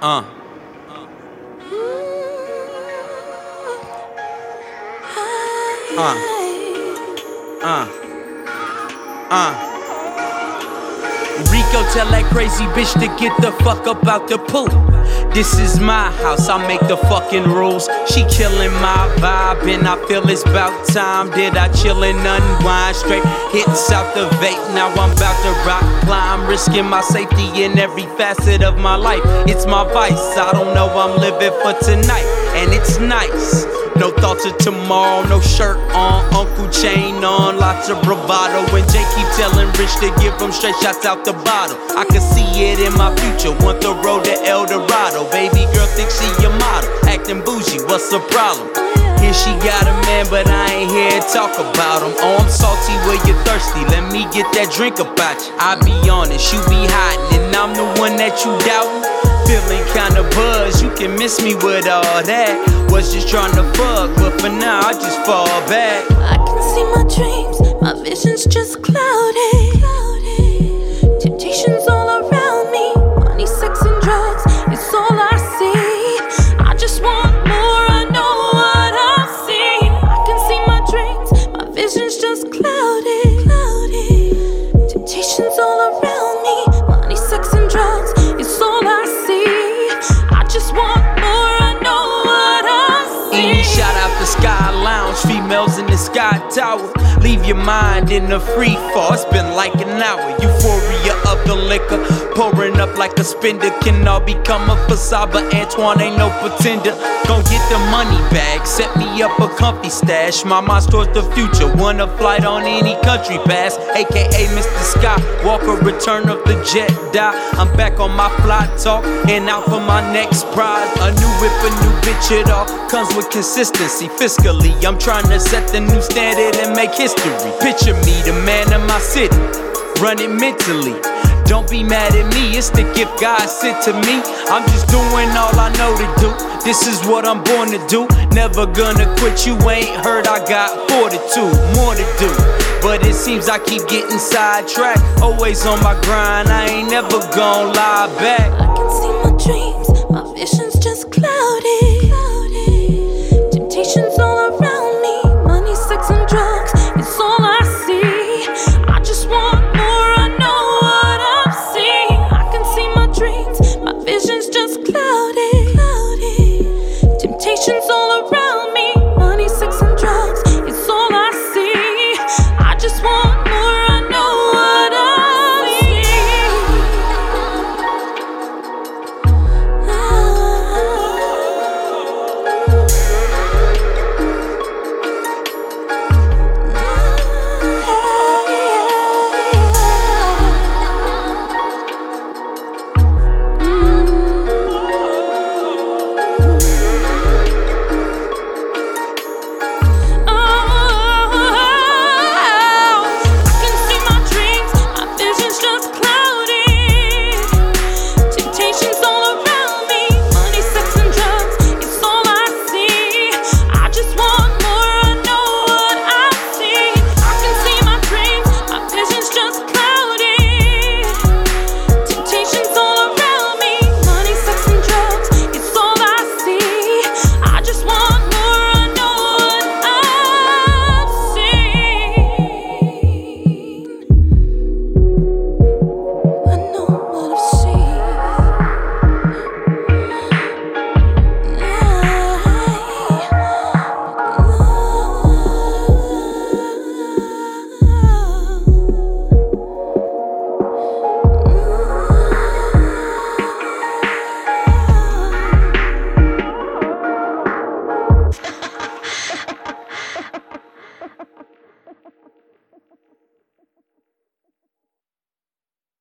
어. 어. 어. 어. Rico tell that crazy bitch to get the fuck up out the pool. This is my house, I make the fucking rules. She killing my vibe, and I feel it's about time. Did I chill and unwind? Straight hits out the vape, now I'm about to rock climb. Risking my safety in every facet of my life. It's my vice, I don't know, I'm living for tonight, and it's nice. No thoughts of tomorrow, no shirt on, uncle chain on, lots of bravado. When Jay keep telling Rich to give him straight shots out the bottle, I can see it in my future. Want the road to El Dorado. Baby girl thinks she a model, acting bougie. What's the problem? Here she got a man, but I ain't here to talk about him. Oh, I'm salty where you're thirsty. Let me get that drink about you. I be honest, you be hiding, and I'm the one that you doubting. Feeling kinda buzzed, you can miss me with all that. Was just trying to fuck, but for now I just fall back. I can see my dreams, my vision's just clouded. Temptations all around me, money, sex, and drugs, it's all I see. I just want more, I know what I see. I can see my dreams, my vision's just clouded. In the Sky Tower. Leave your mind in a free fall. It's been like an hour. Euphoria of the liquor, pouring up like a spender. Can all become a facade, but Antoine ain't no pretender. Gon' get the money bag, set me up a comfy stash. My mind's towards the future. Want a flight on any country pass, aka Mr. Scott Walker, return of the jet die. I'm back on my fly talk and out for my next prize. A new whip, a new bitch, it all comes with consistency. Fiscally, I'm trying to set the new standard and make history. Picture me, the man of my city, run it mentally. Don't be mad at me, it's the gift God sent to me. I'm just doing all I know to do. This is what I'm born to do. Never gonna quit, you ain't heard I got fortitude, more to do. But it seems I keep getting sidetracked. Always on my grind, I ain't never gonna lie back.